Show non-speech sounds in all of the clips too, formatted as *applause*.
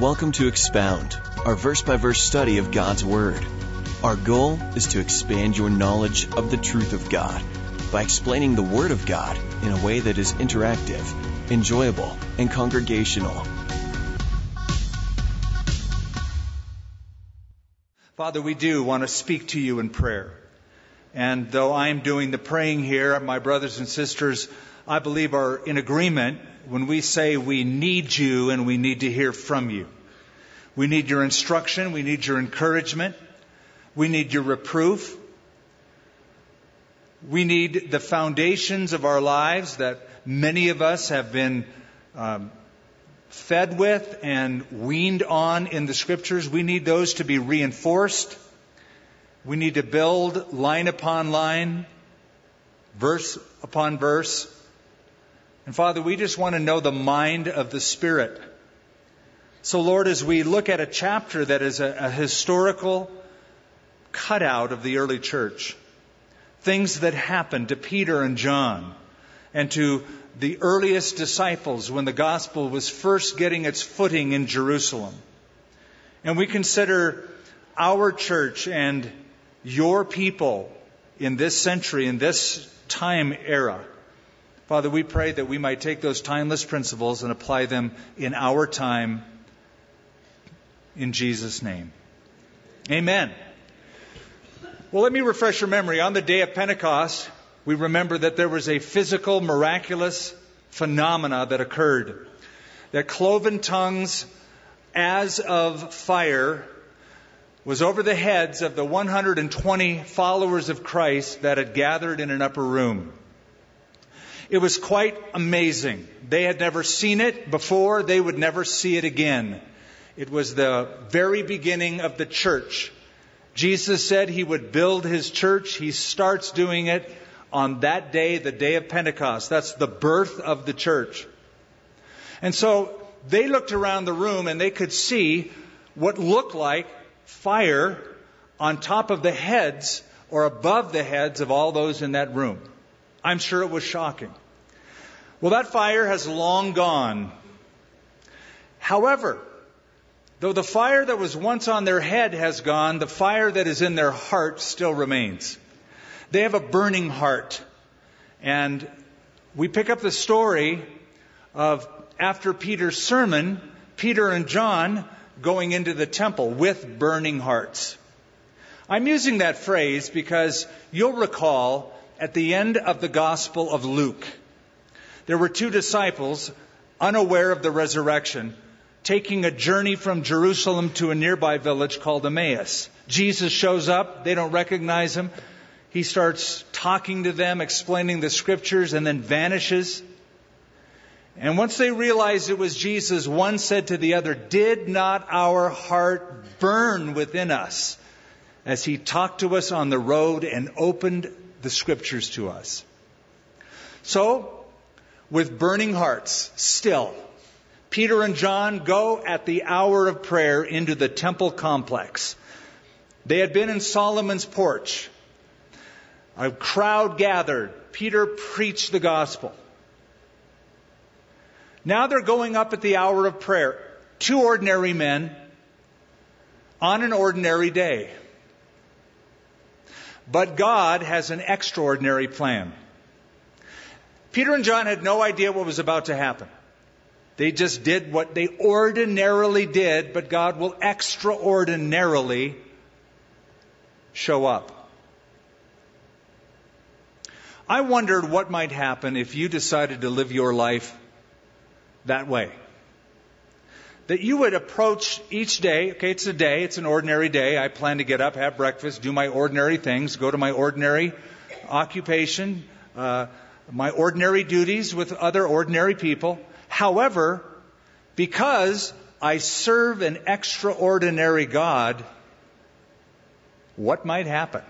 Welcome to Expound, our verse by verse study of God's Word. Our goal is to expand your knowledge of the truth of God by explaining the Word of God in a way that is interactive, enjoyable, and congregational. Father, we do want to speak to you in prayer. And though I am doing the praying here, my brothers and sisters, I believe are in agreement when we say we need you and we need to hear from you. We need your instruction. We need your encouragement. We need your reproof. We need the foundations of our lives that many of us have been um, fed with and weaned on in the scriptures. We need those to be reinforced. We need to build line upon line, verse upon verse. And Father, we just want to know the mind of the Spirit. So, Lord, as we look at a chapter that is a, a historical cutout of the early church, things that happened to Peter and John and to the earliest disciples when the gospel was first getting its footing in Jerusalem. And we consider our church and your people in this century, in this time era. Father, we pray that we might take those timeless principles and apply them in our time in Jesus' name. Amen. Well, let me refresh your memory. On the day of Pentecost, we remember that there was a physical, miraculous phenomena that occurred. That cloven tongues as of fire was over the heads of the 120 followers of Christ that had gathered in an upper room. It was quite amazing. They had never seen it before, they would never see it again. It was the very beginning of the church. Jesus said he would build his church. He starts doing it on that day, the day of Pentecost. That's the birth of the church. And so they looked around the room and they could see what looked like fire on top of the heads or above the heads of all those in that room. I'm sure it was shocking. Well, that fire has long gone. However, though the fire that was once on their head has gone, the fire that is in their heart still remains. They have a burning heart. And we pick up the story of after Peter's sermon, Peter and John going into the temple with burning hearts. I'm using that phrase because you'll recall at the end of the Gospel of Luke, there were two disciples unaware of the resurrection taking a journey from Jerusalem to a nearby village called Emmaus. Jesus shows up. They don't recognize him. He starts talking to them, explaining the scriptures, and then vanishes. And once they realized it was Jesus, one said to the other, Did not our heart burn within us as he talked to us on the road and opened the scriptures to us? So, with burning hearts, still, Peter and John go at the hour of prayer into the temple complex. They had been in Solomon's porch. A crowd gathered. Peter preached the gospel. Now they're going up at the hour of prayer. Two ordinary men on an ordinary day. But God has an extraordinary plan. Peter and John had no idea what was about to happen. They just did what they ordinarily did, but God will extraordinarily show up. I wondered what might happen if you decided to live your life that way. That you would approach each day, okay, it's a day, it's an ordinary day. I plan to get up, have breakfast, do my ordinary things, go to my ordinary occupation, uh, my ordinary duties with other ordinary people. However, because I serve an extraordinary God, what might happen?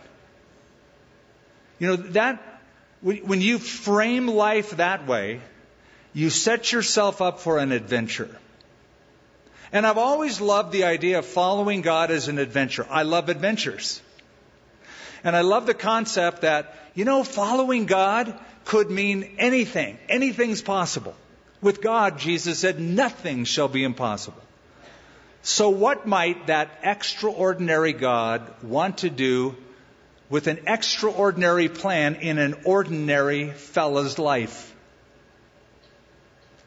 You know, that, when you frame life that way, you set yourself up for an adventure. And I've always loved the idea of following God as an adventure. I love adventures. And I love the concept that, you know, following God could mean anything. Anything's possible. With God, Jesus said, nothing shall be impossible. So, what might that extraordinary God want to do with an extraordinary plan in an ordinary fella's life?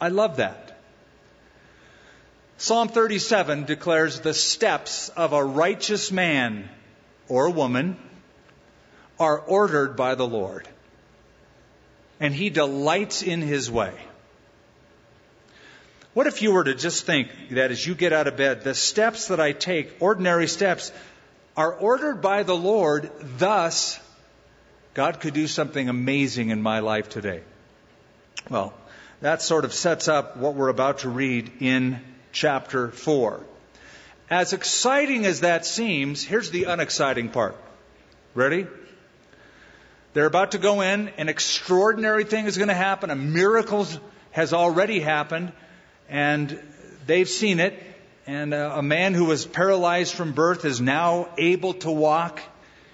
I love that. Psalm 37 declares the steps of a righteous man or woman are ordered by the Lord, and he delights in his way. What if you were to just think that as you get out of bed, the steps that I take, ordinary steps, are ordered by the Lord, thus, God could do something amazing in my life today? Well, that sort of sets up what we're about to read in chapter 4. As exciting as that seems, here's the unexciting part. Ready? They're about to go in, an extraordinary thing is going to happen, a miracle has already happened, and they've seen it. And uh, a, man who was paralyzed from birth is now able to walk.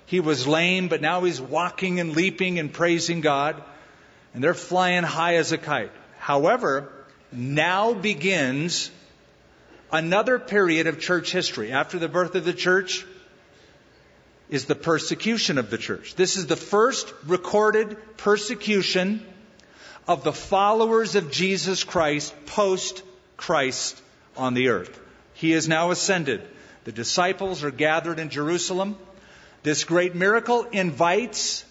He was lame, but now he's walking and leaping and praising God. And they're flying high as a kite. However, now begins another period of church history. After the birth of the church is the persecution of the church. This is the first recorded persecution of the followers of Jesus Christ post Christ on the earth. He is now ascended. The disciples are gathered in Jerusalem. This great miracle invites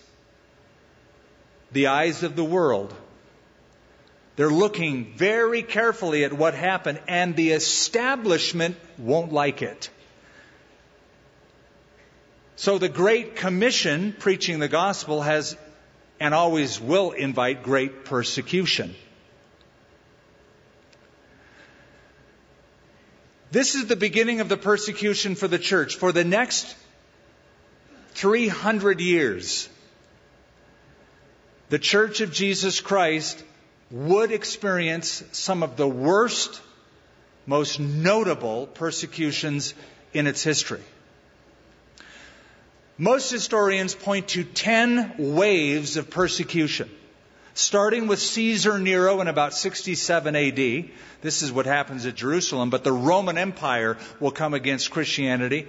the eyes of the world. They're looking very carefully at what happened, and the establishment won't like it. So the Great Commission, preaching the gospel, has and always will invite great persecution. This is the beginning of the persecution for the church. For the next 300 years, the church of Jesus Christ would experience some of the worst, most notable persecutions in its history. Most historians point to 10 waves of persecution, starting with Caesar Nero in about 67 AD. This is what happens at Jerusalem, but the Roman Empire will come against Christianity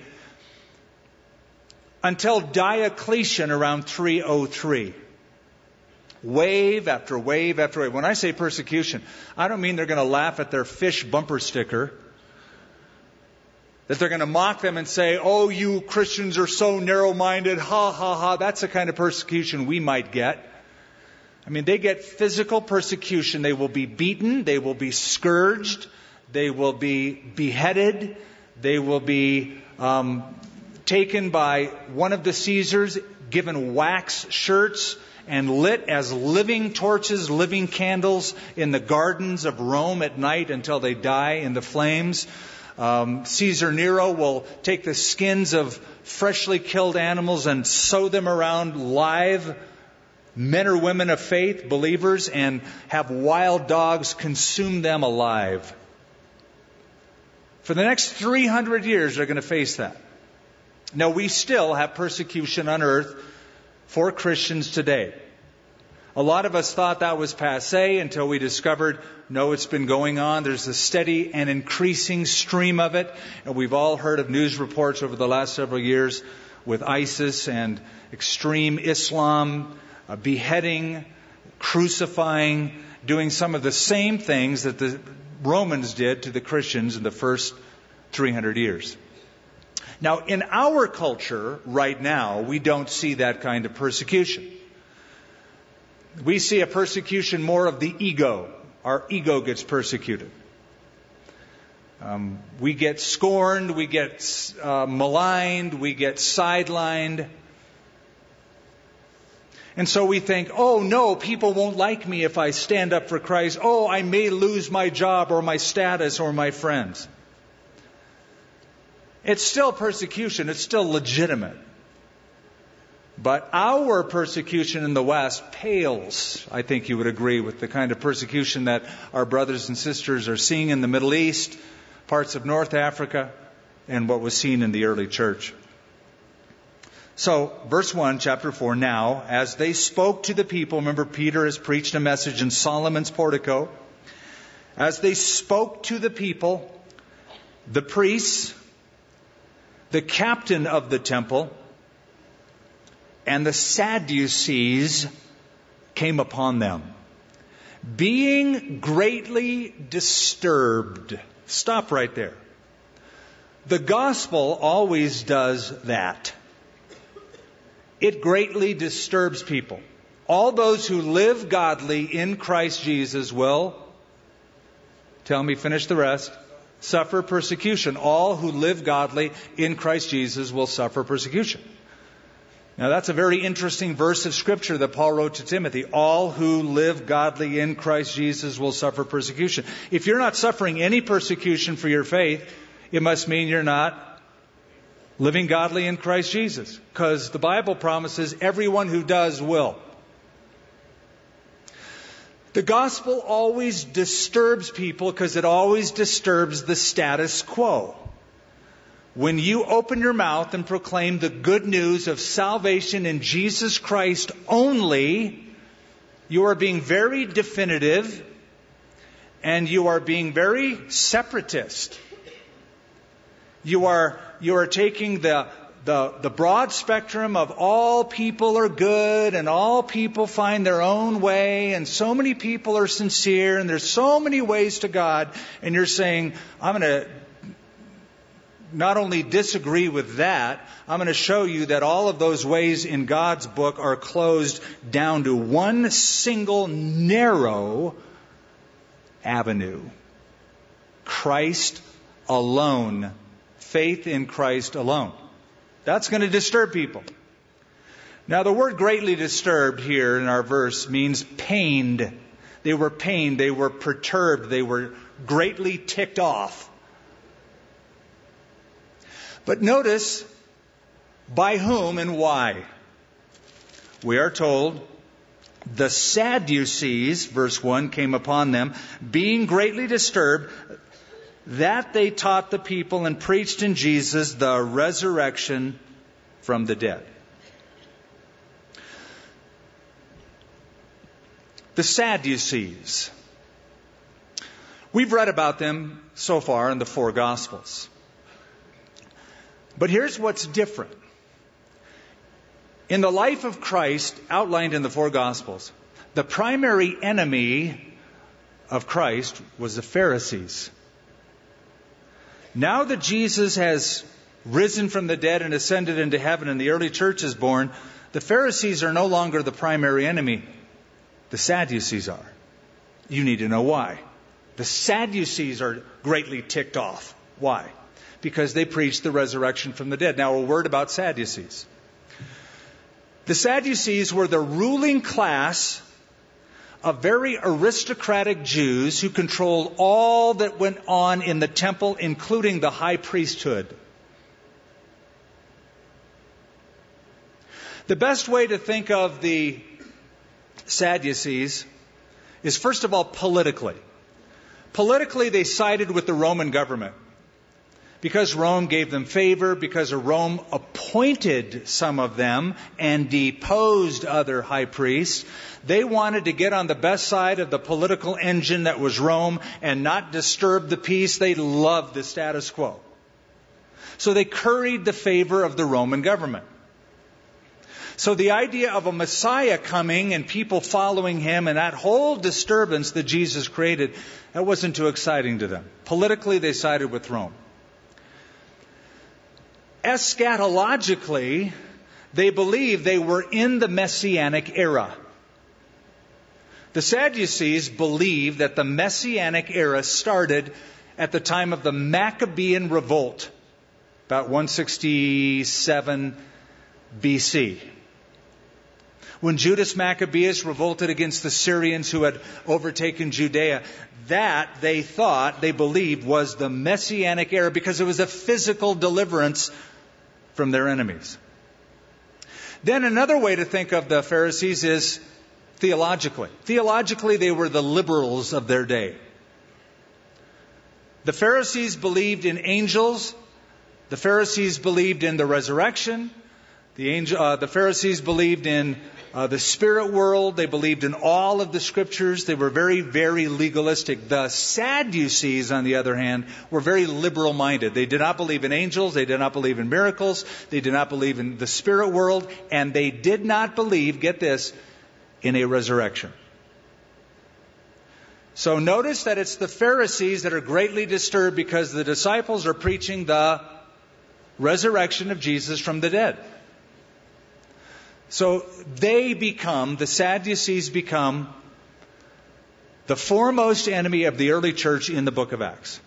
until Diocletian around 303. Wave after wave after wave. When I say persecution, I don't mean they're going to laugh at their fish bumper sticker that they're going to mock them and say, oh, you Christians are so narrow minded, ha ha ha. That's the kind of persecution we might get. I mean, they get physical persecution. They will be beaten, they will be scourged, they will be beheaded, they will be um, taken by one of the Caesars, given wax shirts, and lit as living torches, living candles in the gardens of Rome at night until they die in the flames. Um, Caesar Nero will take the skins of freshly killed animals and sew them around live men or women of faith, believers, and have wild dogs consume them alive. For the next 300 years, they're going to face that. Now, we still have persecution on earth for Christians today. A lot of us thought that was passe until we discovered, no, it's been going on. There's a steady and increasing stream of it. And we've all heard of news reports over the last several years with ISIS and extreme Islam uh, beheading, crucifying, doing some of the same things that the Romans did to the Christians in the first 300 years. Now, in our culture right now, we don't see that kind of persecution we see a persecution more of the ego. Our ego gets persecuted. Um, we get scorned, we get uh, maligned, we get sidelined. And so we think, oh no, people won't like me if I stand up for Christ. Oh, I may lose my job or my status or my friends. It's still persecution, it's still legitimate. But our persecution in the West pales, I think you would agree, with the kind of persecution that our brothers and sisters are seeing in the Middle East, parts of North Africa, and what was seen in the early church. So, verse 1, chapter 4, now, as they spoke to the people, remember Peter has preached a message in Solomon's portico. As they spoke to the people, the priests, the captain of the temple, and the Sadducees came upon them, being greatly disturbed. Stop right there. The gospel always does that. It greatly disturbs people. All those who live godly in Christ Jesus will, tell me, finish the rest, suffer persecution. All who live godly in Christ Jesus will suffer persecution. Now that's a very interesting verse of scripture that Paul wrote to Timothy. All who live godly in Christ Jesus will suffer persecution. If you're not suffering any persecution for your faith, it must mean you're not living godly in Christ Jesus. Because the Bible promises everyone who does will. The gospel always disturbs people because it always disturbs the status quo. When you open your mouth and proclaim the good news of salvation in Jesus Christ only, you are being very definitive and you are being very separatist. You are, you are taking the, the, the broad spectrum of all people are good and all people find their own way and so many people are sincere and there's so many ways to God and you're saying, I'm going to not only disagree with that, I'm going to show you that all of those ways in God's book are closed down to one single narrow avenue. Christ alone. Faith in Christ alone. That's going to disturb people. Now, the word greatly disturbed here in our verse means pained. They were pained. They were perturbed. They were greatly ticked off. But notice by whom and why. We are told the Sadducees, verse 1, came upon them, being greatly disturbed, that they taught the people and preached in Jesus the resurrection from the dead. The Sadducees. We've read about them so far in the four Gospels. But here's what's different. In the life of Christ, outlined in the four Gospels, the primary enemy of Christ was the Pharisees. Now that Jesus has risen from the dead and ascended into heaven and the early church is born, the Pharisees are no longer the primary enemy. The Sadducees are. You need to know why. The Sadducees are greatly ticked off. Why? because they preached the resurrection from the dead. Now, a word about Sadducees. The Sadducees were the ruling class of very aristocratic Jews who controlled all that went on in the temple, including the high priesthood. The best way to think of the Sadducees is, first of all, politically. Politically, they sided with the Roman government because Rome gave them favor, because Rome appointed some of them and deposed other high priests, they wanted to get on the best side of the political engine that was Rome and not disturb the peace. They loved the status quo. So they curried the favor of the Roman government. So the idea of a Messiah coming and people following him and that whole disturbance that Jesus created, that wasn't too exciting to them. Politically, they sided with Rome eschatologically, they believed they were in the messianic era. The Sadducees believed that the messianic era started at the time of the Maccabean revolt, about 167 BC. When Judas Maccabeus revolted against the Syrians who had overtaken Judea, that they thought, they believed, was the messianic era because it was a physical deliverance from their enemies. Then another way to think of the Pharisees is theologically. Theologically, they were the liberals of their day. The Pharisees believed in angels. The Pharisees believed in the resurrection. The, angel, uh, the Pharisees believed in uh, the spirit world. They believed in all of the scriptures. They were very, very legalistic. The Sadducees, on the other hand, were very liberal minded. They did not believe in angels. They did not believe in miracles. They did not believe in the spirit world. And they did not believe, get this, in a resurrection. So notice that it's the Pharisees that are greatly disturbed because the disciples are preaching the resurrection of Jesus from the dead. So they become, the Sadducees become, the foremost enemy of the early church in the book of Acts.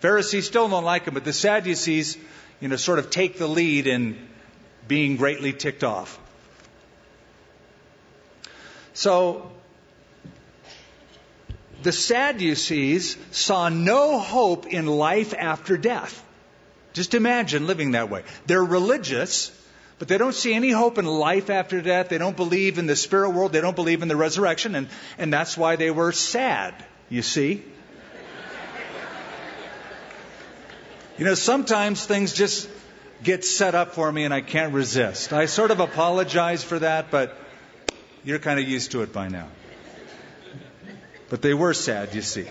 Pharisees still don't like them, but the Sadducees, you know, sort of take the lead in being greatly ticked off. So, the Sadducees saw no hope in life after death. Just imagine living that way. They're religious, but they don't see any hope in life after death. They don't believe in the spirit world. They don't believe in the resurrection. And, and that's why they were sad, you see. You know, sometimes things just get set up for me and I can't resist. I sort of apologize for that, but you're kind of used to it by now. But they were sad, you see.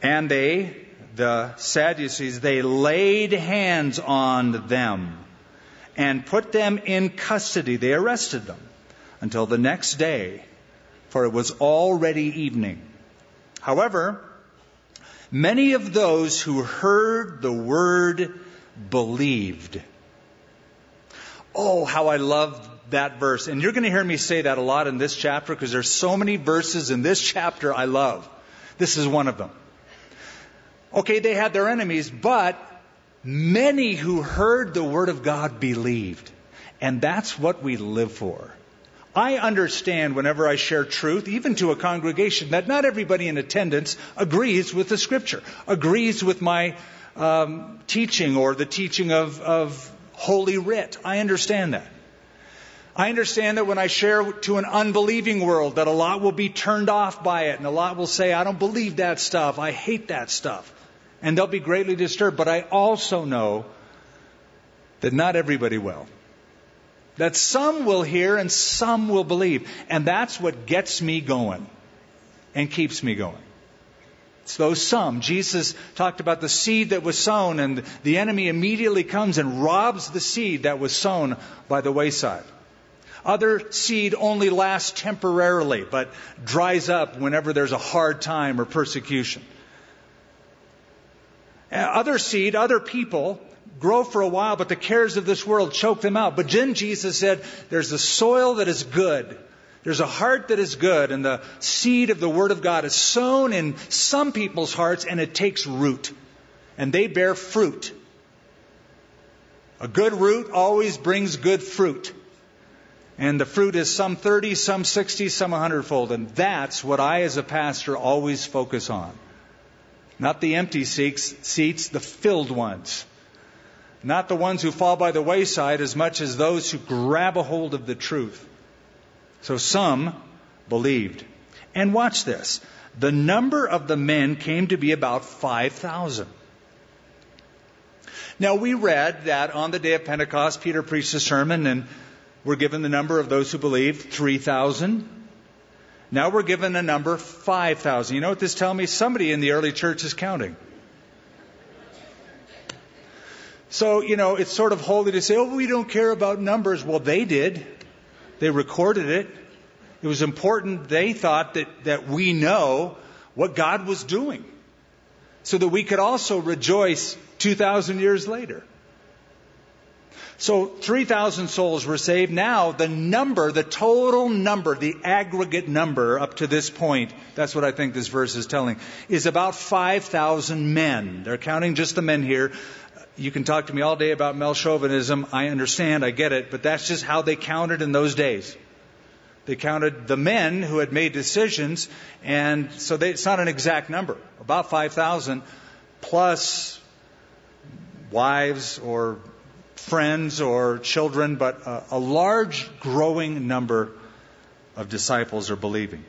And they the Sadducees, they laid hands on them and put them in custody. They arrested them until the next day, for it was already evening. However, many of those who heard the word believed. Oh, how I love that verse. And you're going to hear me say that a lot in this chapter because there's so many verses in this chapter I love. This is one of them. Okay, they had their enemies, but many who heard the word of God believed. And that's what we live for. I understand whenever I share truth, even to a congregation, that not everybody in attendance agrees with the scripture, agrees with my um, teaching or the teaching of, of Holy Writ. I understand that. I understand that when I share to an unbelieving world, that a lot will be turned off by it, and a lot will say, I don't believe that stuff, I hate that stuff and they'll be greatly disturbed. But I also know that not everybody will. That some will hear and some will believe. And that's what gets me going and keeps me going. It's those some. Jesus talked about the seed that was sown, and the enemy immediately comes and robs the seed that was sown by the wayside. Other seed only lasts temporarily, but dries up whenever there's a hard time or persecution. Uh, other seed, other people grow for a while, but the cares of this world choke them out. But then Jesus said, there's a soil that is good. There's a heart that is good, and the seed of the Word of God is sown in some people's hearts, and it takes root. And they bear fruit. A good root always brings good fruit. And the fruit is some 30, some 60, some 100 fold. And that's what I, as a pastor, always focus on. Not the empty seats, the filled ones. Not the ones who fall by the wayside as much as those who grab a hold of the truth. So some believed. And watch this. The number of the men came to be about 5,000. Now we read that on the day of Pentecost, Peter preached a sermon and we're given the number of those who believed, 3,000. Now we're given a number 5,000. You know what this tells me? Somebody in the early church is counting. So, you know, it's sort of holy to say, oh, we don't care about numbers. Well, they did. They recorded it. It was important, they thought, that, that we know what God was doing so that we could also rejoice 2,000 years later. So 3,000 souls were saved. Now the number, the total number, the aggregate number up to this point, that's what I think this verse is telling, is about 5,000 men. They're counting just the men here. You can talk to me all day about male chauvinism. I understand, I get it, but that's just how they counted in those days. They counted the men who had made decisions, and so they, it's not an exact number. About 5,000 plus wives or friends or children, but a, a large growing number of disciples are believing.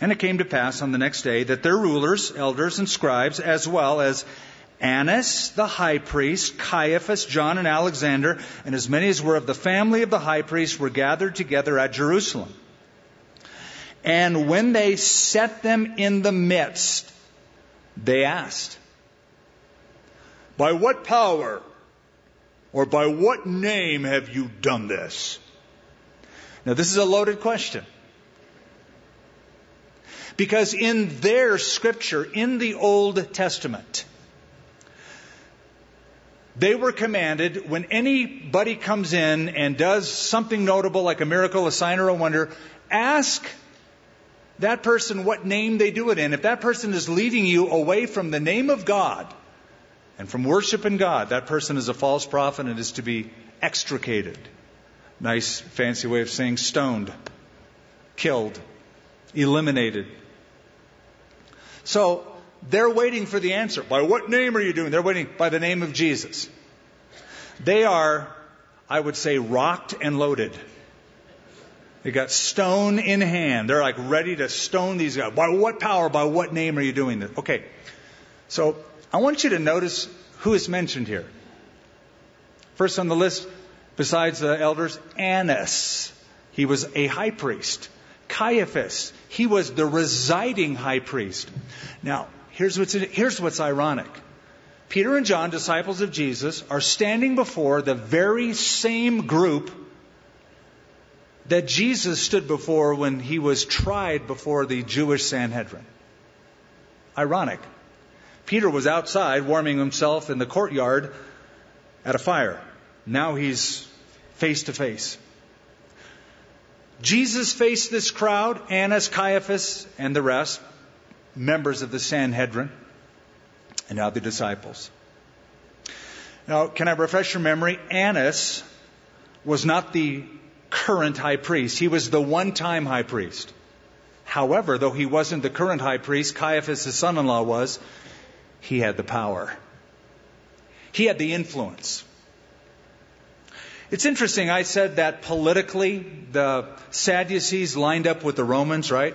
And it came to pass on the next day that their rulers, elders, and scribes, as well as Annas, the high priest, Caiaphas, John, and Alexander, and as many as were of the family of the high priest were gathered together at Jerusalem. And when they set them in the midst, they asked, By what power or by what name have you done this? Now, this is a loaded question. Because in their scripture, in the Old Testament, they were commanded when anybody comes in and does something notable like a miracle, a sign, or a wonder, ask that person what name they do it in. If that person is leading you away from the name of God and from worshiping God, that person is a false prophet and is to be extricated. Nice fancy way of saying stoned, killed, eliminated. So they're waiting for the answer. By what name are you doing? They're waiting by the name of Jesus. They are, I would say, rocked and loaded. They got stone in hand. They're like ready to stone these guys. By what power, by what name are you doing this? Okay. So I want you to notice who is mentioned here. First on the list, besides the elders, Annas. He was a high priest. Caiaphas. He was the residing high priest. Now, Here's what's, here's what's ironic. Peter and John, disciples of Jesus, are standing before the very same group that Jesus stood before when he was tried before the Jewish Sanhedrin. Ironic. Peter was outside warming himself in the courtyard at a fire. Now he's face to face. Jesus faced this crowd, Annas, Caiaphas, and the rest members of the Sanhedrin, and now the disciples. Now, can I refresh your memory? Annas was not the current high priest. He was the one time high priest. However, though he wasn't the current high priest, Caiaphas, his son in law, was, he had the power. He had the influence. It's interesting, I said that politically the Sadducees lined up with the Romans, right?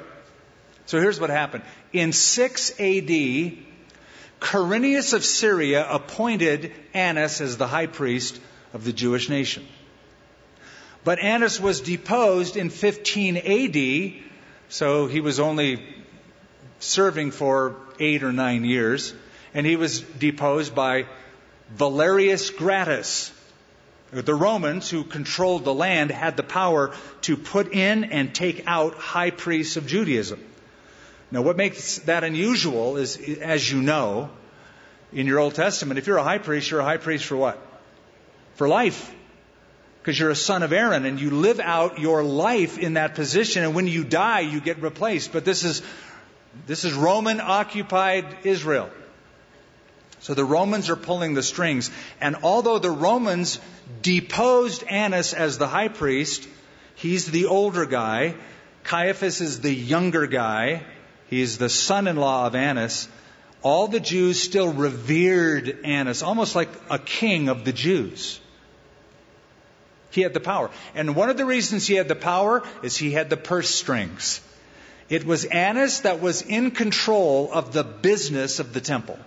So here's what happened. In 6 AD, Quirinius of Syria appointed Annas as the high priest of the Jewish nation. But Annas was deposed in 15 AD, so he was only serving for eight or nine years, and he was deposed by Valerius Gratus. The Romans, who controlled the land, had the power to put in and take out high priests of Judaism. Now, what makes that unusual is, as you know, in your Old Testament, if you're a high priest, you're a high priest for what? For life. Because you're a son of Aaron and you live out your life in that position, and when you die, you get replaced. But this is, this is Roman occupied Israel. So the Romans are pulling the strings. And although the Romans deposed Annas as the high priest, he's the older guy, Caiaphas is the younger guy, He's the son in law of Annas. All the Jews still revered Annas, almost like a king of the Jews. He had the power. And one of the reasons he had the power is he had the purse strings. It was Annas that was in control of the business of the temple.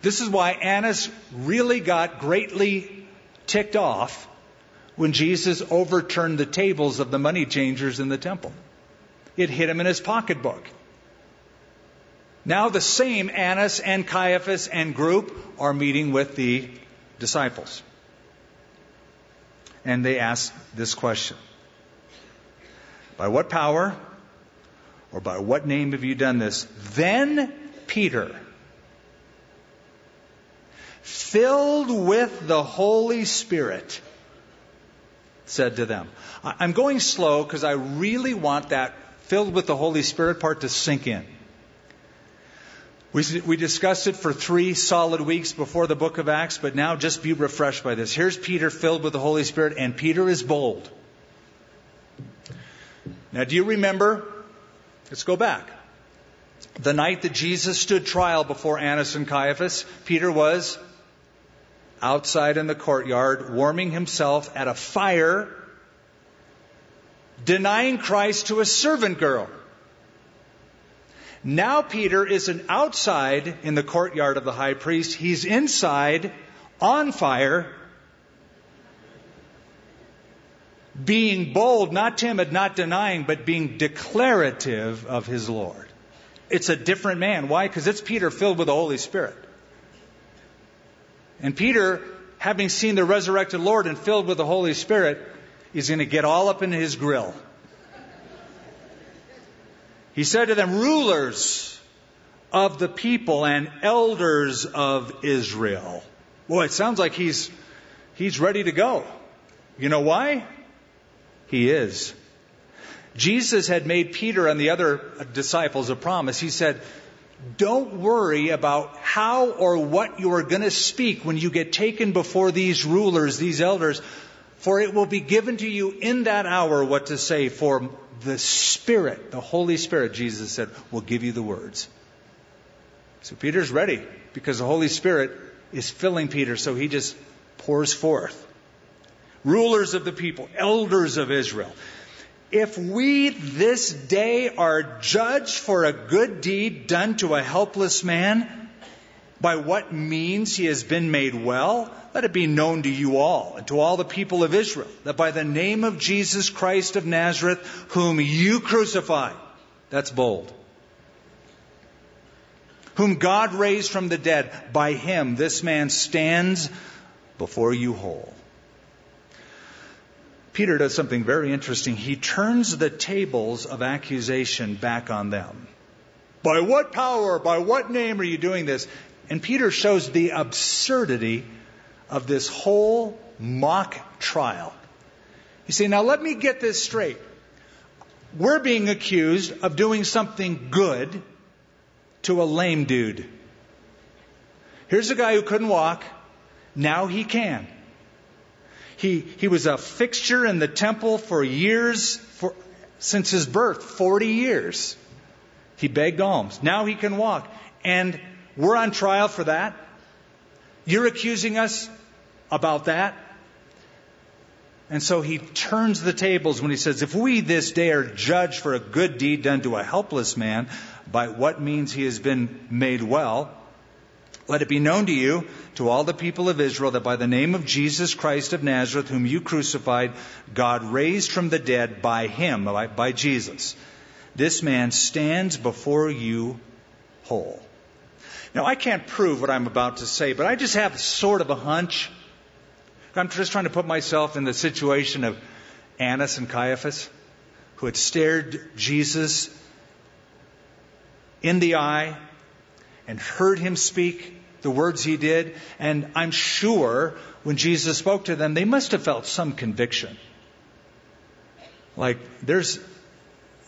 This is why Annas really got greatly ticked off when Jesus overturned the tables of the money changers in the temple it hit him in his pocketbook. Now the same Annas and Caiaphas and group are meeting with the disciples. And they ask this question By what power or by what name have you done this? Then Peter, filled with the Holy Spirit, said to them, I'm going slow because I really want that filled with the Holy Spirit part to sink in. We, we discussed it for three solid weeks before the book of Acts, but now just be refreshed by this. Here's Peter filled with the Holy Spirit, and Peter is bold. Now, do you remember? Let's go back. The night that Jesus stood trial before Annas and Caiaphas, Peter was outside in the courtyard warming himself at a fire denying Christ to a servant girl. Now Peter isn't outside in the courtyard of the high priest, he's inside on fire, being bold, not timid, not denying, but being declarative of his Lord. It's a different man. Why? Because it's Peter filled with the Holy Spirit. And Peter, having seen the resurrected Lord and filled with the Holy Spirit, is going to get all up in his grill. He said to them, Rulers of the people and elders of Israel. Boy, it sounds like he's, he's ready to go. You know why? He is. Jesus had made Peter and the other disciples a promise. He said, Don't worry about how or what you are going to speak when you get taken before these rulers, these elders, for it will be given to you in that hour what to say. For the Spirit, the Holy Spirit, Jesus said, will give you the words. So Peter's ready because the Holy Spirit is filling Peter, so he just pours forth rulers of the people, elders of Israel. If we this day are judged for a good deed done to a helpless man, by what means he has been made well, let it be known to you all and to all the people of Israel that by the name of Jesus Christ of Nazareth, whom you crucified, that's bold, whom God raised from the dead, by him this man stands before you whole. Peter does something very interesting. He turns the tables of accusation back on them. By what power, by what name are you doing this? And Peter shows the absurdity of this whole mock trial. You see, now let me get this straight. We're being accused of doing something good to a lame dude. Here's a guy who couldn't walk. Now he can. He, he was a fixture in the temple for years, for, since his birth, 40 years. He begged alms. Now he can walk. And we're on trial for that. You're accusing us about that. And so he turns the tables when he says, If we this day are judged for a good deed done to a helpless man, by what means he has been made well, let it be known to you, to all the people of Israel, that by the name of Jesus Christ of Nazareth, whom you crucified, God raised from the dead by him, by, by Jesus. This man stands before you whole. Now, I can't prove what I'm about to say, but I just have sort of a hunch. I'm just trying to put myself in the situation of Annas and Caiaphas, who had stared Jesus in the eye and heard him speak the words he did. And I'm sure when Jesus spoke to them, they must have felt some conviction. Like, there's,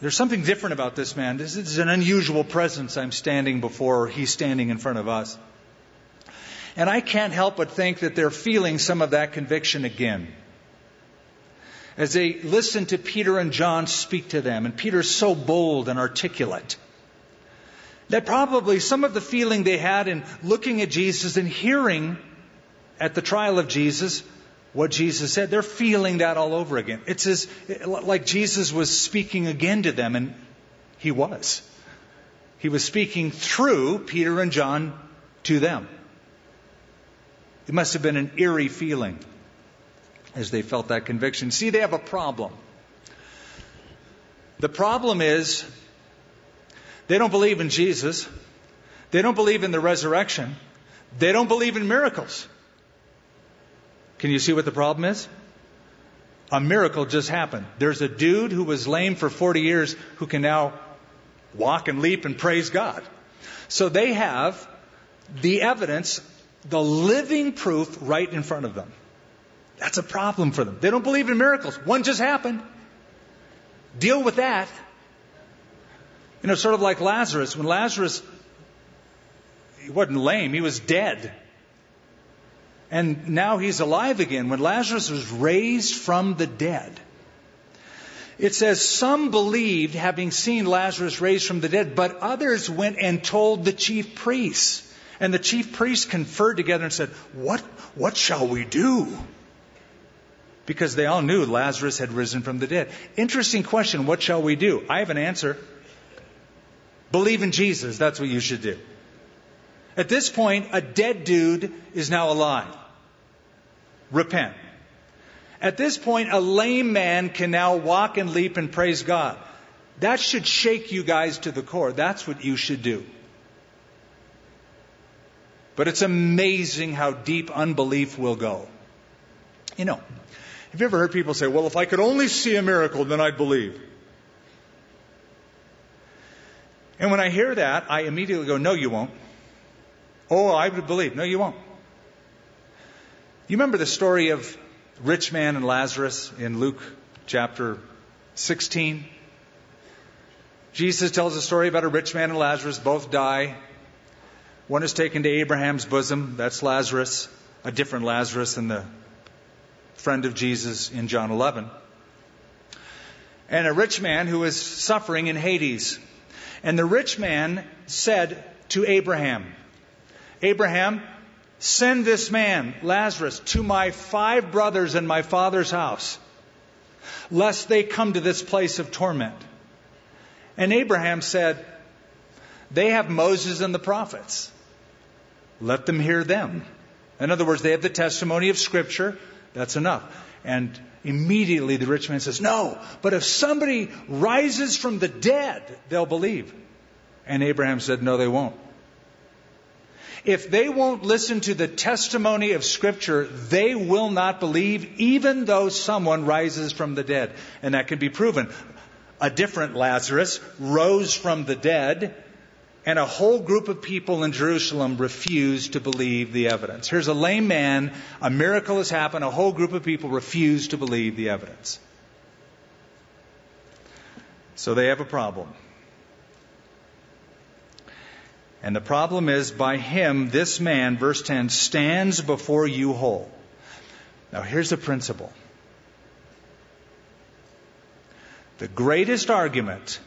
there's something different about this man. This is an unusual presence I'm standing before, or he's standing in front of us. And I can't help but think that they're feeling some of that conviction again. As they listen to Peter and John speak to them, and Peter's so bold and articulate that probably some of the feeling they had in looking at Jesus and hearing at the trial of Jesus what Jesus said, they're feeling that all over again. It's as like Jesus was speaking again to them, and he was. He was speaking through Peter and John to them. It must have been an eerie feeling as they felt that conviction. See, they have a problem. The problem is they don't believe in Jesus. They don't believe in the resurrection. They don't believe in miracles. Can you see what the problem is? A miracle just happened. There's a dude who was lame for 40 years who can now walk and leap and praise God. So they have the evidence, the living proof right in front of them. That's a problem for them. They don't believe in miracles. One just happened. Deal with that. You know, sort of like Lazarus. When Lazarus, he wasn't lame, he was dead. And now he's alive again. When Lazarus was raised from the dead, it says, Some believed, having seen Lazarus raised from the dead, but others went and told the chief priests. And the chief priests conferred together and said, What, what shall we do? Because they all knew Lazarus had risen from the dead. Interesting question, what shall we do? I have an answer. Believe in Jesus. That's what you should do. At this point, a dead dude is now alive. Repent. At this point, a lame man can now walk and leap and praise God. That should shake you guys to the core. That's what you should do. But it's amazing how deep unbelief will go. You know, have you ever heard people say, well, if I could only see a miracle, then I'd believe? And when I hear that, I immediately go, no, you won't. Oh, I would believe. No, you won't. You remember the story of rich man and Lazarus in Luke chapter 16? Jesus tells a story about a rich man and Lazarus, both die. One is taken to Abraham's bosom, that's Lazarus, a different Lazarus than the friend of Jesus in John 11. And a rich man who is suffering in Hades. And the rich man said to Abraham, Abraham, send this man, Lazarus, to my five brothers in my father's house, lest they come to this place of torment. And Abraham said, They have Moses and the prophets. Let them hear them. In other words, they have the testimony of Scripture. That's enough. And immediately the rich man says, No, but if somebody rises from the dead, they'll believe. And Abraham said, No, they won't. If they won't listen to the testimony of Scripture, they will not believe, even though someone rises from the dead. And that can be proven. A different Lazarus rose from the dead, and a whole group of people in Jerusalem refused to believe the evidence. Here's a lame man, a miracle has happened, a whole group of people refuse to believe the evidence. So they have a problem. And the problem is, by him, this man, verse 10, stands before you whole. Now, here's the principle the greatest argument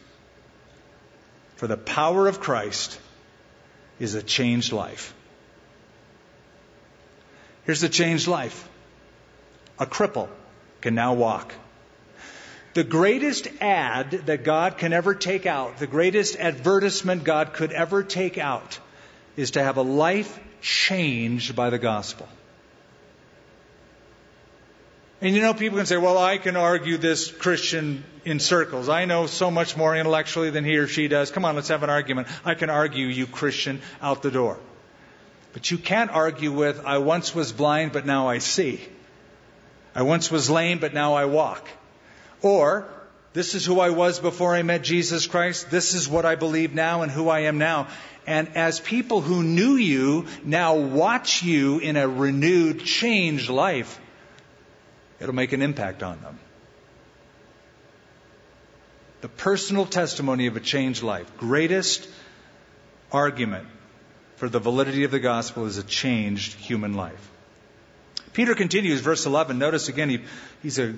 for the power of Christ is a changed life. Here's the changed life a cripple can now walk. The greatest ad that God can ever take out, the greatest advertisement God could ever take out, is to have a life changed by the gospel. And you know, people can say, well, I can argue this Christian in circles. I know so much more intellectually than he or she does. Come on, let's have an argument. I can argue you Christian out the door. But you can't argue with, I once was blind, but now I see. I once was lame, but now I walk. Or, this is who I was before I met Jesus Christ. This is what I believe now and who I am now. And as people who knew you now watch you in a renewed, changed life, it'll make an impact on them. The personal testimony of a changed life. Greatest argument for the validity of the gospel is a changed human life. Peter continues, verse 11. Notice again, he, he's a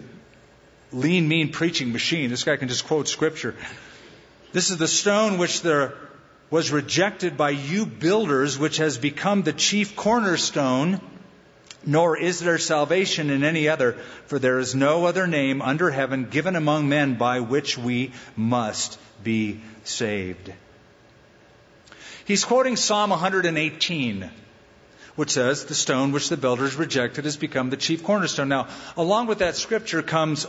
lean, mean preaching machine. This guy can just quote scripture. This is the stone which there was rejected by you builders, which has become the chief cornerstone. Nor is there salvation in any other, for there is no other name under heaven given among men by which we must be saved. He's quoting Psalm 118, which says, The stone which the builders rejected has become the chief cornerstone. Now, along with that scripture comes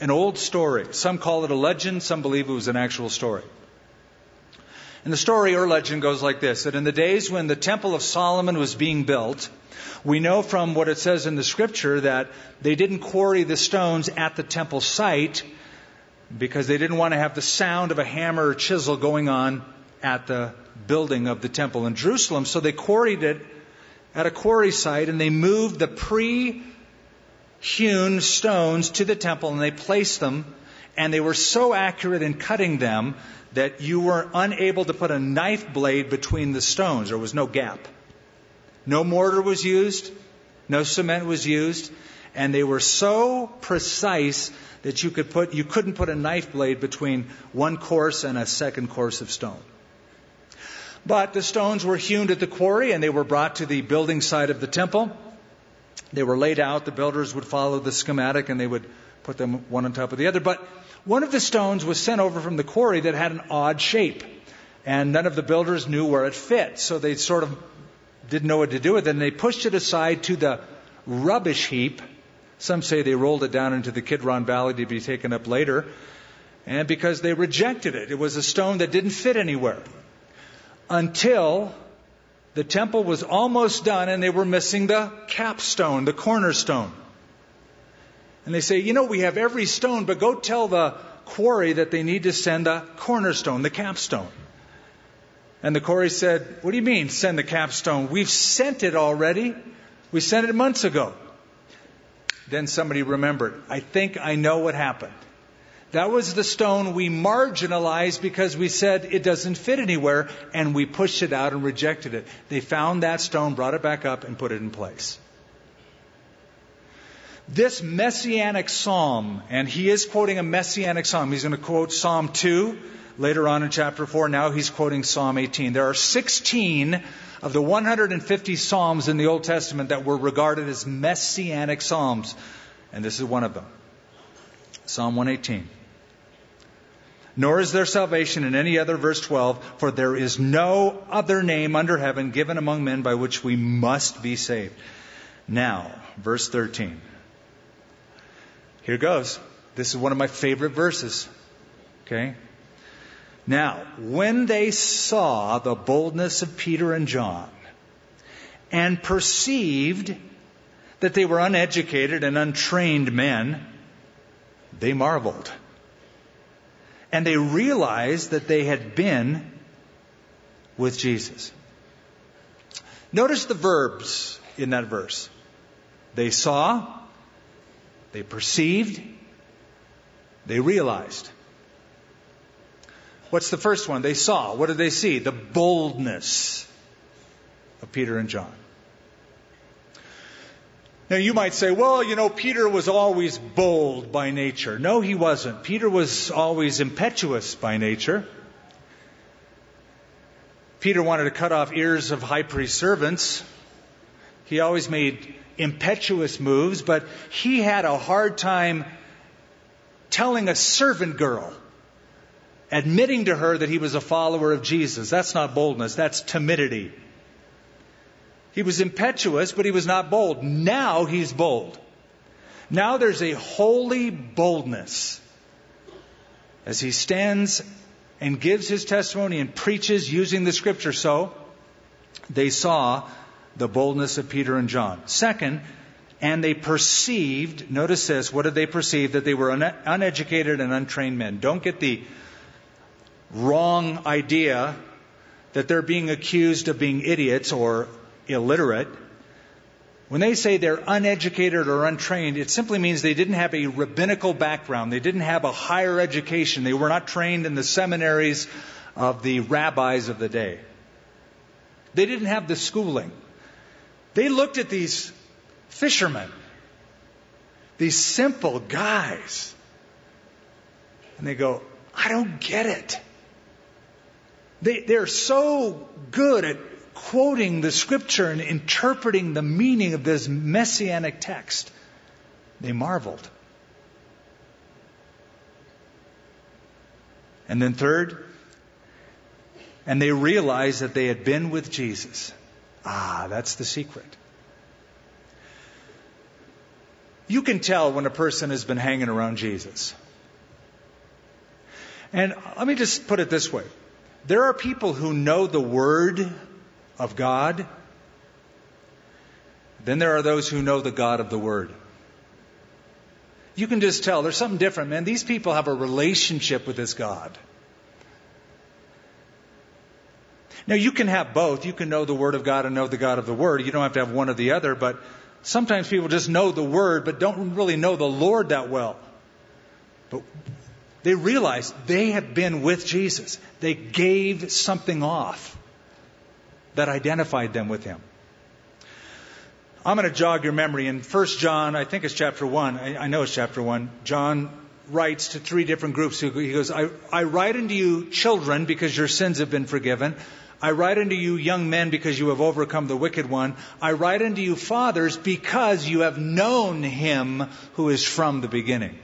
an old story. Some call it a legend, some believe it was an actual story. And the story or legend goes like this that in the days when the Temple of Solomon was being built, we know from what it says in the scripture that they didn't quarry the stones at the temple site because they didn't want to have the sound of a hammer or chisel going on at the building of the temple in Jerusalem. So they quarried it at a quarry site and they moved the pre hewn stones to the temple and they placed them, and they were so accurate in cutting them that you were unable to put a knife blade between the stones. There was no gap. No mortar was used, no cement was used, and they were so precise that you could put you couldn't put a knife blade between one course and a second course of stone. But the stones were hewn at the quarry and they were brought to the building site of the temple. They were laid out. The builders would follow the schematic and they would put them one on top of the other. But one of the stones was sent over from the quarry that had an odd shape. and none of the builders knew where it fit. So they sort of didn't know what to do with it, and they pushed it aside to the rubbish heap. Some say they rolled it down into the Kidron Valley to be taken up later, and because they rejected it. It was a stone that didn't fit anywhere. Until the temple was almost done and they were missing the capstone, the cornerstone. And they say, you know, we have every stone, but go tell the quarry that they need to send the cornerstone, the capstone. And the quarry said, What do you mean, send the capstone? We've sent it already. We sent it months ago. Then somebody remembered, I think I know what happened. That was the stone we marginalized because we said it doesn't fit anywhere, and we pushed it out and rejected it. They found that stone, brought it back up, and put it in place. This messianic psalm, and he is quoting a messianic psalm. He's going to quote Psalm 2 later on in chapter 4. Now he's quoting Psalm 18. There are 16 of the 150 psalms in the Old Testament that were regarded as messianic psalms, and this is one of them. Psalm 118. Nor is there salvation in any other, verse 12, for there is no other name under heaven given among men by which we must be saved. Now, verse 13. Here goes. This is one of my favorite verses. Okay? Now, when they saw the boldness of Peter and John and perceived that they were uneducated and untrained men, they marveled. And they realized that they had been with Jesus. Notice the verbs in that verse. They saw, they perceived, they realized. What's the first one? They saw. What did they see? The boldness of Peter and John. Now you might say, well, you know, Peter was always bold by nature. No, he wasn't. Peter was always impetuous by nature. Peter wanted to cut off ears of high priest servants. He always made impetuous moves, but he had a hard time telling a servant girl, admitting to her that he was a follower of Jesus. That's not boldness, that's timidity. He was impetuous, but he was not bold. Now he's bold. Now there's a holy boldness as he stands and gives his testimony and preaches using the scripture. So they saw the boldness of Peter and John. Second, and they perceived, notice this, what did they perceive? That they were uneducated and untrained men. Don't get the wrong idea that they're being accused of being idiots or illiterate. When they say they're uneducated or untrained, it simply means they didn't have a rabbinical background. They didn't have a higher education. They were not trained in the seminaries of the rabbis of the day. They didn't have the schooling. They looked at these fishermen, these simple guys, and they go, I don't get it. They, they're so good at quoting the scripture and interpreting the meaning of this messianic text. They marveled. And then, third, and they realized that they had been with Jesus. Ah, that's the secret. You can tell when a person has been hanging around Jesus. And let me just put it this way there are people who know the Word of God. Then there are those who know the God of the Word. You can just tell there's something different, man. These people have a relationship with this God. Now, you can have both. You can know the Word of God and know the God of the Word. You don't have to have one or the other, but sometimes people just know the Word, but don't really know the Lord that well. But they realize they have been with Jesus. They gave something off that identified them with him. I'm going to jog your memory. In 1 John, I think it's chapter 1, I, I know it's chapter 1, John writes to three different groups. He goes, I, I write unto you children because your sins have been forgiven. I write unto you young men because you have overcome the wicked one. I write unto you fathers because you have known him who is from the beginning.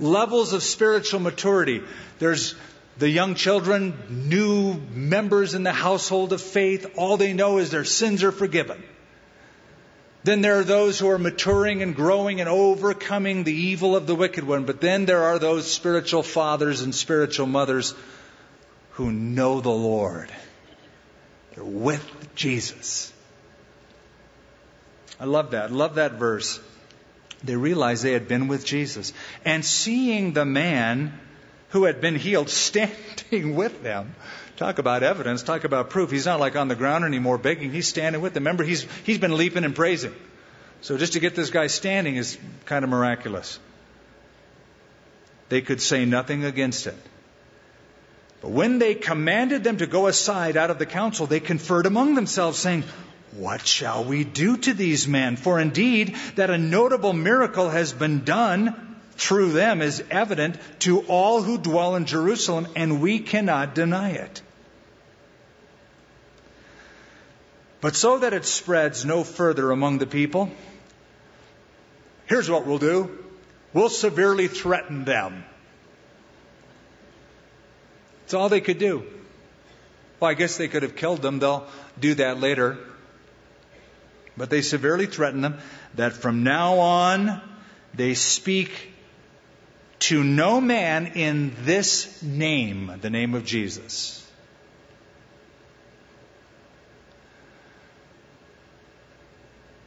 Levels of spiritual maturity. There's The young children, new members in the household of faith, all they know is their sins are forgiven. Then there are those who are maturing and growing and overcoming the evil of the wicked one. But then there are those spiritual fathers and spiritual mothers who know the Lord. They're with Jesus. I love that. I love that verse. They realized they had been with Jesus. And seeing the man who had been healed *laughs* standing with them, talk about evidence, talk about proof. He's not like on the ground anymore begging, he's standing with them. Remember, he's, he's been leaping and praising. So just to get this guy standing is kind of miraculous. They could say nothing against it. But when they commanded them to go aside out of the council, they conferred among themselves, saying, What shall we do to these men? For indeed, that a notable miracle has been done through them is evident to all who dwell in Jerusalem, and we cannot deny it. But so that it spreads no further among the people, here's what we'll do we'll severely threaten them. That's all they could do. Well, I guess they could have killed them. They'll do that later. But they severely threaten them that from now on they speak to no man in this name, the name of Jesus.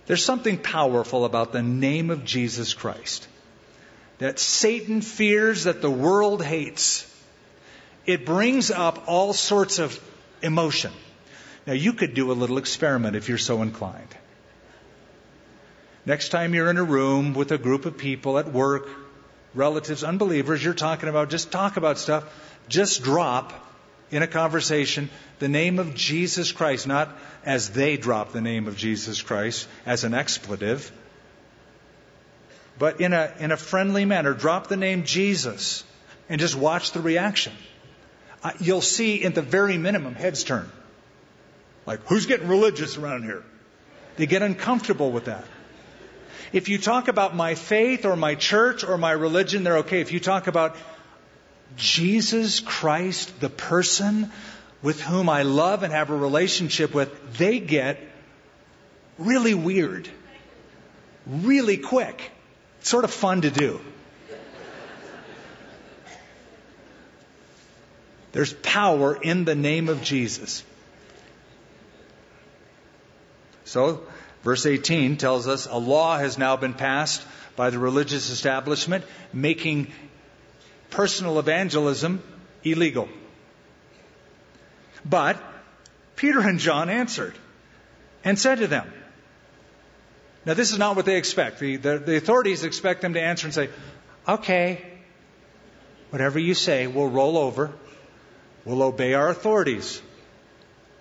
There's something powerful about the name of Jesus Christ that Satan fears, that the world hates it brings up all sorts of emotion. Now, you could do a little experiment if you're so inclined. Next time you're in a room with a group of people at work, relatives, unbelievers, you're talking about, just talk about stuff, just drop in a conversation the name of Jesus Christ, not as they drop the name of Jesus Christ as an expletive, but in a, in a friendly manner. Drop the name Jesus and just watch the reaction you'll see at the very minimum heads turn. Like, who's getting religious around here? They get uncomfortable with that. If you talk about my faith or my church or my religion, they're okay. If you talk about Jesus Christ, the person with whom I love and have a relationship with, they get really weird, really quick. It's sort of fun to do. There's power in the name of Jesus. So, verse 18 tells us a law has now been passed by the religious establishment making personal evangelism illegal. But Peter and John answered and said to them, now, this is not what they expect. The, the, the, authorities expect them to answer and say, okay, whatever you say, we'll roll over. We'll obey our authorities.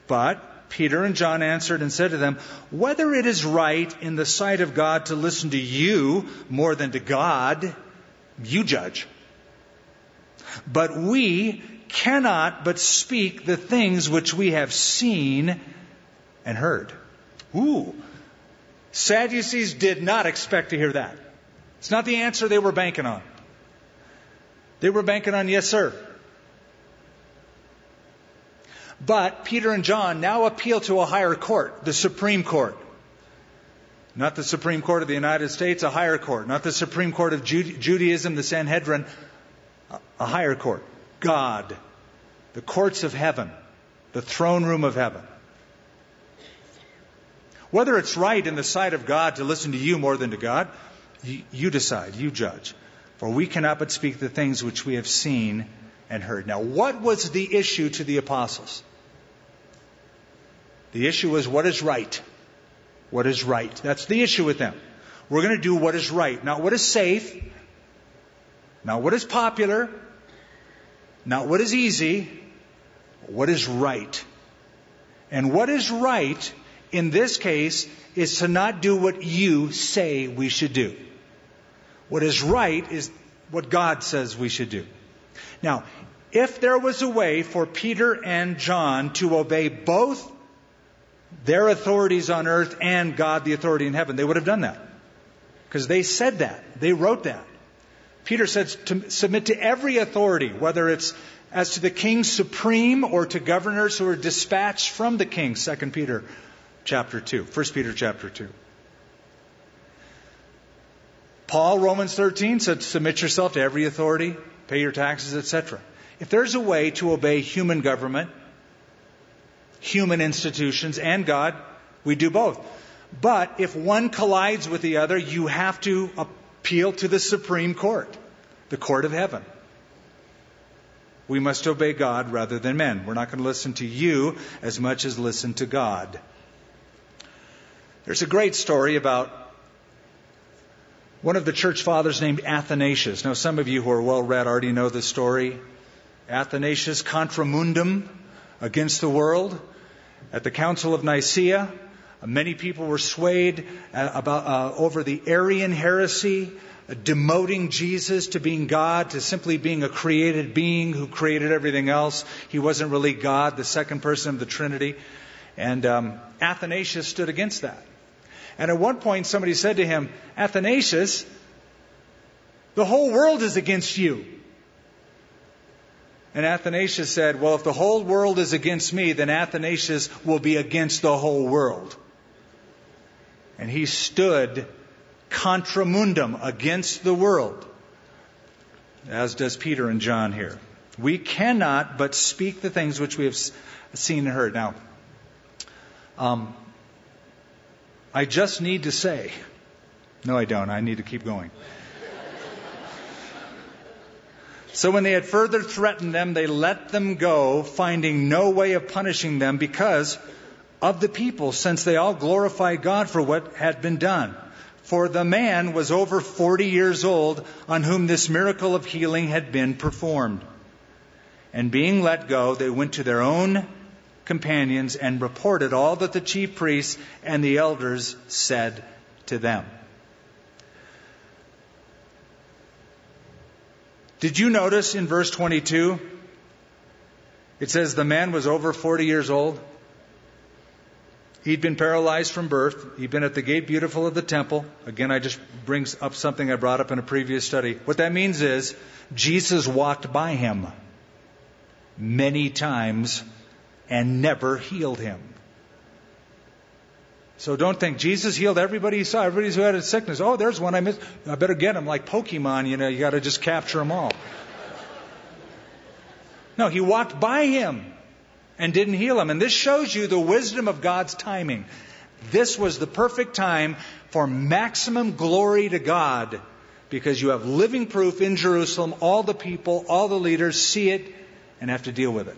But Peter and John answered and said to them, Whether it is right in the sight of God to listen to you more than to God, you judge. But we cannot but speak the things which we have seen and heard. Ooh. Sadducees did not expect to hear that. It's not the answer they were banking on. They were banking on, yes, sir. But Peter and John now appeal to a higher court, the Supreme Court. Not the Supreme Court of the United States, a higher court. Not the Supreme Court of Judaism, the Sanhedrin, a higher court. God, the courts of heaven, the throne room of heaven. Whether it's right in the sight of God to listen to you more than to God, you decide, you judge. For we cannot but speak the things which we have seen and heard. Now, what was the issue to the apostles? The issue was what is right. What is right. That's the issue with them. We're going to do what is right, not what is safe, not what is popular, not what is easy, what is right. And what is right in this case is to not do what you say we should do. What is right is what God says we should do. Now, if there was a way for Peter and John to obey both their authorities on earth and God, the authority in heaven, they would have done that. Because they said that. They wrote that. Peter said to submit to every authority, whether it's as to the king supreme or to governors who are dispatched from the king. 2 Peter chapter 2. 1 Peter chapter 2. Paul, Romans 13, said, submit yourself to every authority, pay your taxes, etc. If there's a way to obey human government, human institutions, and God, we do both. But if one collides with the other, you have to appeal to the Supreme Court, the court of heaven. We must obey God rather than men. We're not going to listen to you as much as listen to God. There's a great story about one of the church fathers named Athanasius. Now, some of you who are well read already know this story. Athanasius contra mundum against the world. At the Council of Nicaea, many people were swayed uh, about, uh, over the Arian heresy, demoting Jesus to being God, to simply being a created being who created everything else. He wasn't really God, the second person of the Trinity. And um, Athanasius stood against that. And at one point, somebody said to him, Athanasius, the whole world is against you. And Athanasius said, Well, if the whole world is against me, then Athanasius will be against the whole world. And he stood contra mundum, against the world, as does Peter and John here. We cannot but speak the things which we have seen and heard. Now, um, I just need to say, no, I don't. I need to keep going. So when they had further threatened them, they let them go, finding no way of punishing them because of the people, since they all glorified God for what had been done. For the man was over 40 years old on whom this miracle of healing had been performed. And being let go, they went to their own companions and reported all that the chief priests and the elders said to them. Did you notice in verse 22? It says the man was over 40 years old. He'd been paralyzed from birth. He'd been at the gate beautiful of the temple. Again, I just brings up something I brought up in a previous study. What that means is Jesus walked by him many times and never healed him. So don't think Jesus healed everybody he saw, everybody who had a sickness. Oh, there's one I missed. I better get him like Pokemon, you know, you got to just capture them all. No, he walked by him and didn't heal him. And this shows you the wisdom of God's timing. This was the perfect time for maximum glory to God because you have living proof in Jerusalem. All the people, all the leaders see it and have to deal with it.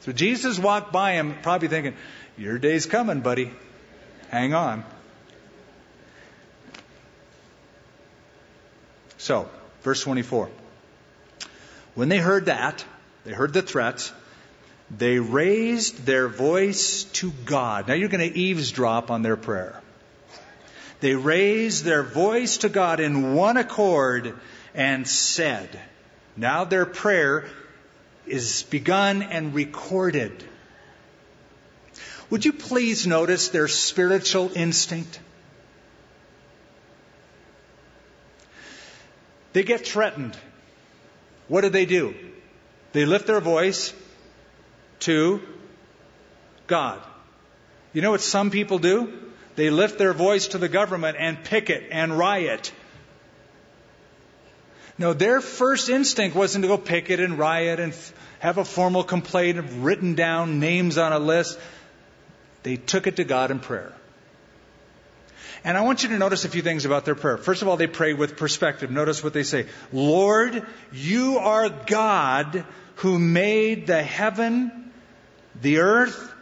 So Jesus walked by him, probably thinking, Your day's coming, buddy. Hang on. So, verse 24. When they heard that, they heard the threats, they raised their voice to God. Now you're going to eavesdrop on their prayer. They raised their voice to God in one accord and said, now their prayer is begun and recorded. Would you please notice their spiritual instinct? They get threatened. What do they do? They lift their voice to God. You know what some people do? They lift their voice to the government and picket and riot. No, their first instinct wasn't to go picket and riot and have a formal complaint written down names on a list. They took it to God in prayer. And I want you to notice a few things about their prayer. First of all, they pray with perspective. Notice what they say. Lord, you are God who made the heaven, the earth,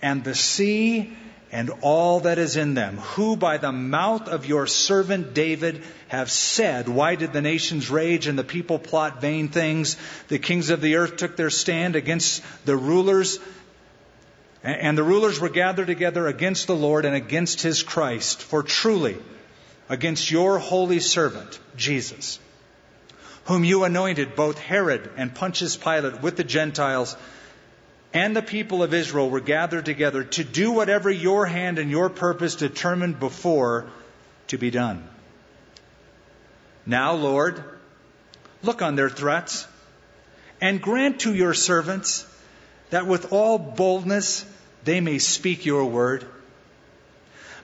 and the sea and all that is in them, who by the mouth of your servant David have said, Why did the nations rage and the people plot vain things? The kings of the earth took their stand against the rulers, and the rulers were gathered together against the Lord and against his Christ. For truly, against your holy servant, Jesus, whom you anointed, both Herod and Pontius Pilate with the Gentiles, and the people of Israel were gathered together to do whatever your hand and your purpose determined before to be done. Now, Lord, look on their threats And grant to your servants that with all boldness they may speak your word.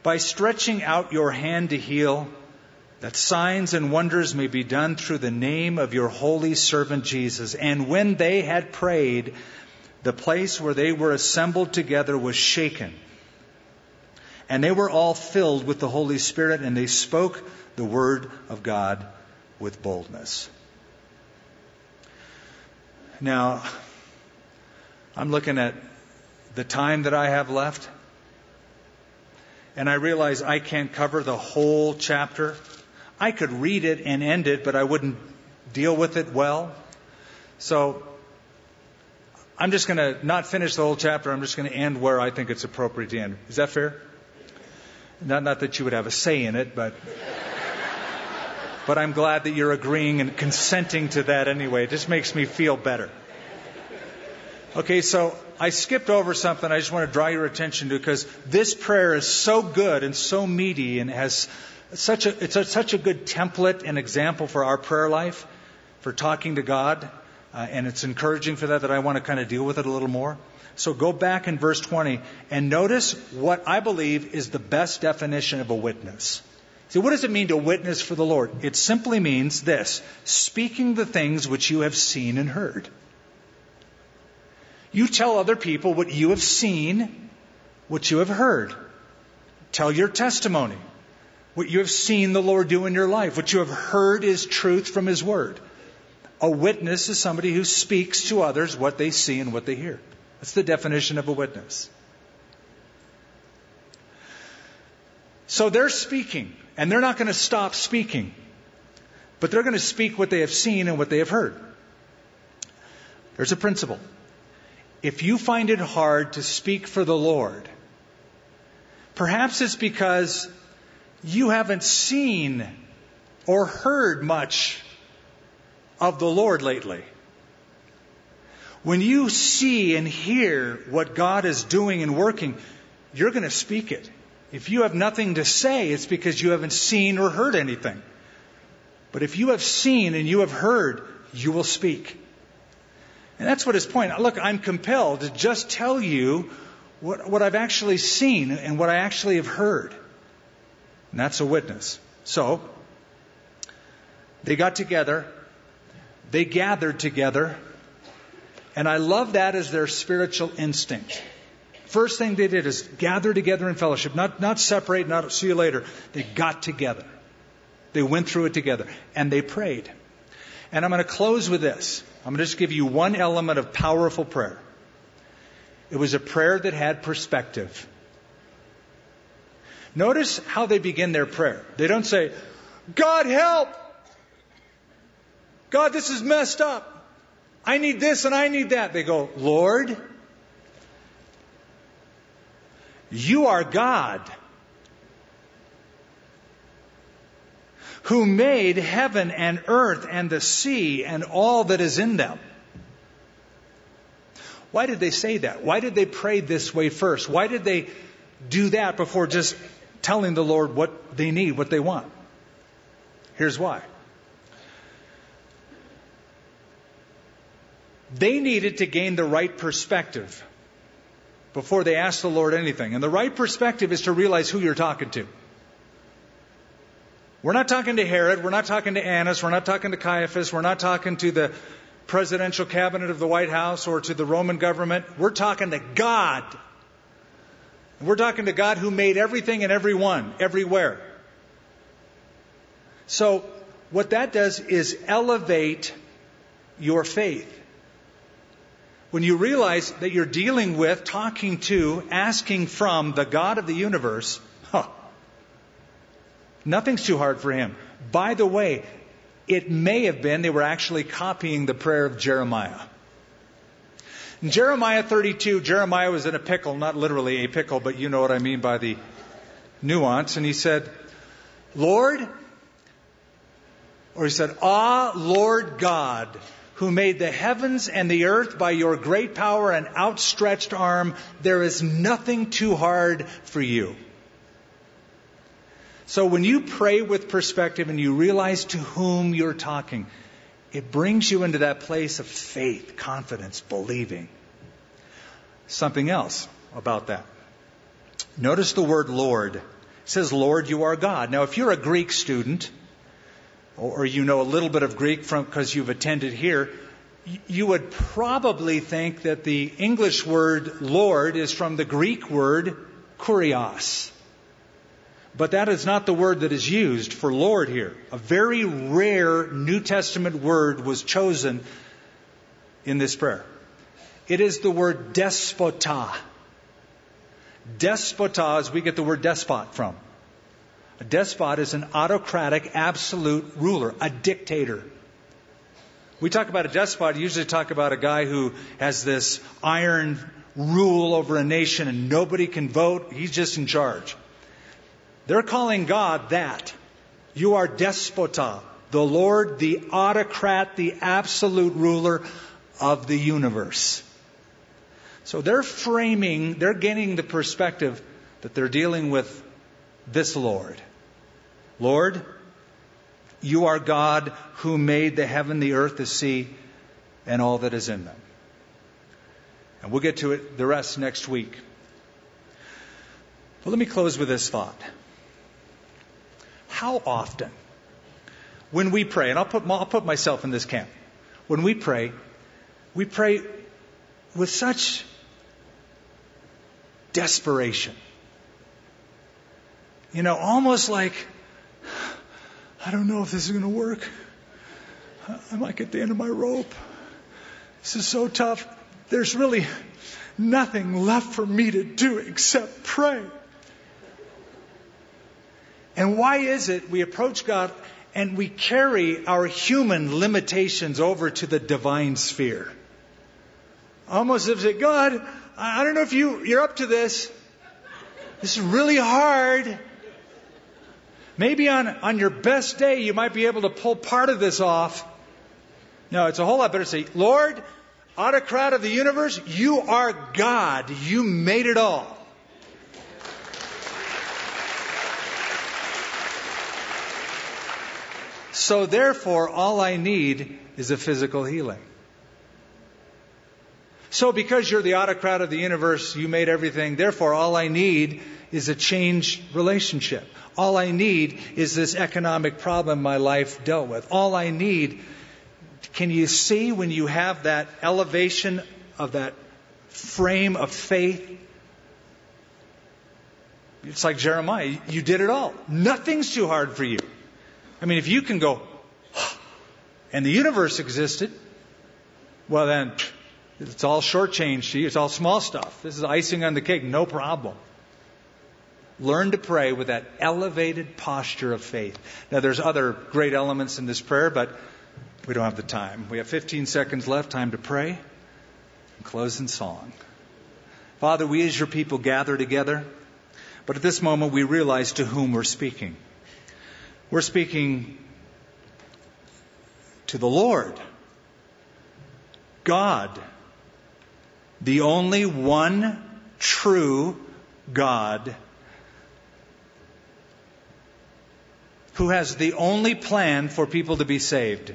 By stretching out your hand to heal, that signs and wonders may be done through the name of your holy servant Jesus. And when they had prayed, the place where they were assembled together was shaken. And they were all filled with the Holy Spirit, and they spoke the word of God with boldness. Now, I'm looking at the time that I have left, and I realize I can't cover the whole chapter. I could read it and end it, but I wouldn't deal with it well. So I'm just going to not finish the whole chapter. I'm just going to end where I think it's appropriate to end. Is that fair? Not, not that you would have a say in it, but. But I'm glad that you're agreeing and consenting to that anyway. It just makes me feel better. Okay, so I skipped over something I just want to draw your attention to because this prayer is so good and so meaty and has such a, it's a, such a good template and example for our prayer life, for talking to God. Uh, and it's encouraging for that that I want to kind of deal with it a little more. So go back in verse 20 and notice what I believe is the best definition of a witness. See, what does it mean to witness for the Lord? It simply means this speaking the things which you have seen and heard. You tell other people what you have seen, what you have heard. Tell your testimony, what you have seen the Lord do in your life, what you have heard is truth from His Word. A witness is somebody who speaks to others what they see and what they hear. That's the definition of a witness. So they're speaking, and they're not going to stop speaking, but they're going to speak what they have seen and what they have heard. There's a principle if you find it hard to speak for the Lord, perhaps it's because you haven't seen or heard much of the Lord lately. When you see and hear what God is doing and working, you're going to speak it. If you have nothing to say, it's because you haven't seen or heard anything. But if you have seen and you have heard, you will speak. And that's what his point. Look, I'm compelled to just tell you what, what I've actually seen and what I actually have heard. And that's a witness. So, they got together, they gathered together, and I love that as their spiritual instinct. First thing they did is gather together in fellowship, not, not separate, not see you later. They got together. They went through it together, and they prayed. And I'm going to close with this. I'm going to just give you one element of powerful prayer. It was a prayer that had perspective. Notice how they begin their prayer. They don't say, God help! God, this is messed up. I need this and I need that. They go, Lord, you are God. Who made heaven and earth and the sea and all that is in them. Why did they say that? Why did they pray this way first? Why did they do that before just telling the Lord what they need, what they want? Here's why. They needed to gain the right perspective before they asked the Lord anything. And the right perspective is to realize who you're talking to. We're not talking to Herod. We're not talking to Annas. We're not talking to Caiaphas. We're not talking to the presidential cabinet of the White House or to the Roman government. We're talking to God. We're talking to God who made everything and everyone, everywhere. So, what that does is elevate your faith. When you realize that you're dealing with, talking to, asking from the God of the universe, huh, Nothing's too hard for him. By the way, it may have been they were actually copying the prayer of Jeremiah. In Jeremiah 32, Jeremiah was in a pickle, not literally a pickle, but you know what I mean by the nuance. And he said, Lord, or he said, Ah, Lord God, who made the heavens and the earth by your great power and outstretched arm, there is nothing too hard for you. So when you pray with perspective and you realize to whom you're talking, It brings you into that place of faith, confidence, believing. Something else about that. Notice the word Lord. It says, Lord, you are God. Now, if you're a Greek student, or you know a little bit of Greek from because you've attended here, you would probably think that the English word Lord is from the Greek word kurios. But that is not the word that is used for Lord here. A very rare New Testament word was chosen in this prayer. It is the word despota. Despota is we get the word despot from. A despot is an autocratic, absolute ruler, a dictator. We talk about a despot, usually talk about a guy who has this iron rule over a nation and nobody can vote. He's just in charge. They're calling God that. You are despota, the Lord, the autocrat, the absolute ruler of the universe. So they're framing, they're getting the perspective that they're dealing with this Lord. Lord, you are God who made the heaven, the earth, the sea, and all that is in them. And we'll get to it, the rest next week. But let me close with this thought. How often, when we pray, and I'll put, I'll put myself in this camp, when we pray, we pray with such desperation. You know, almost like, I don't know if this is going to work. I might get the end of my rope. This is so tough. There's really nothing left for me to do except pray. And why is it we approach God and we carry our human limitations over to the divine sphere? Almost as if, God, I don't know if you, you're up to this. This is really hard. Maybe on, on your best day, you might be able to pull part of this off. No, it's a whole lot better to say, Lord, autocrat of the universe, you are God. You made it all. So therefore, all I need is a physical healing. So because you're the autocrat of the universe, you made everything, therefore all I need is a changed relationship. All I need is this economic problem my life dealt with. All I need, can you see when you have that elevation of that frame of faith? It's like Jeremiah, you did it all. Nothing's too hard for you. I mean, if you can go, and the universe existed, well then, it's all shortchanged to you. It's all small stuff. This is icing on the cake, no problem. Learn to pray with that elevated posture of faith. Now, there's other great elements in this prayer, but we don't have the time. We have 15 seconds left, time to pray and close in song. Father, we as your people gather together, but at this moment we realize to whom we're speaking. We're speaking to the Lord, God, the only one true God who has the only plan for people to be saved.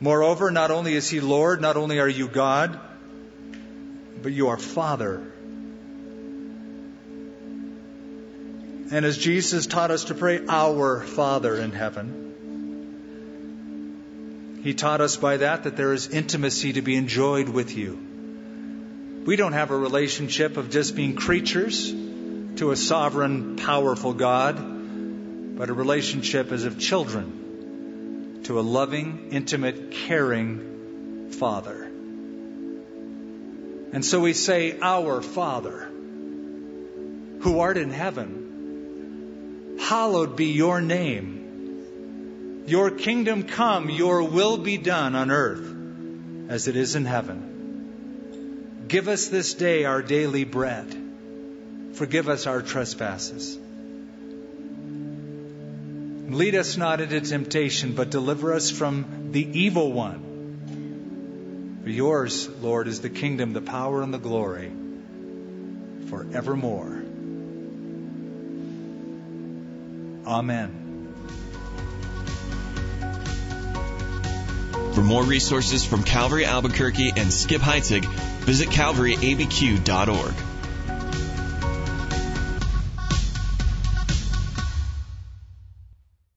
Moreover, not only is He Lord, not only are you God, but you are Father. And as Jesus taught us to pray, Our Father in heaven, He taught us by that that there is intimacy to be enjoyed with you. We don't have a relationship of just being creatures to a sovereign, powerful God but a relationship as of children to a loving, intimate, caring Father. And so we say, Our Father, who art in heaven, hallowed be your name. Your kingdom come, your will be done on earth as it is in heaven. Give us this day our daily bread. Forgive us our trespasses Lead us not into temptation, but deliver us from the evil one. For yours, Lord, is the kingdom, the power, and the glory forevermore. Amen. For more resources from Calvary Albuquerque and Skip Heitzig, visit calvaryabq.org.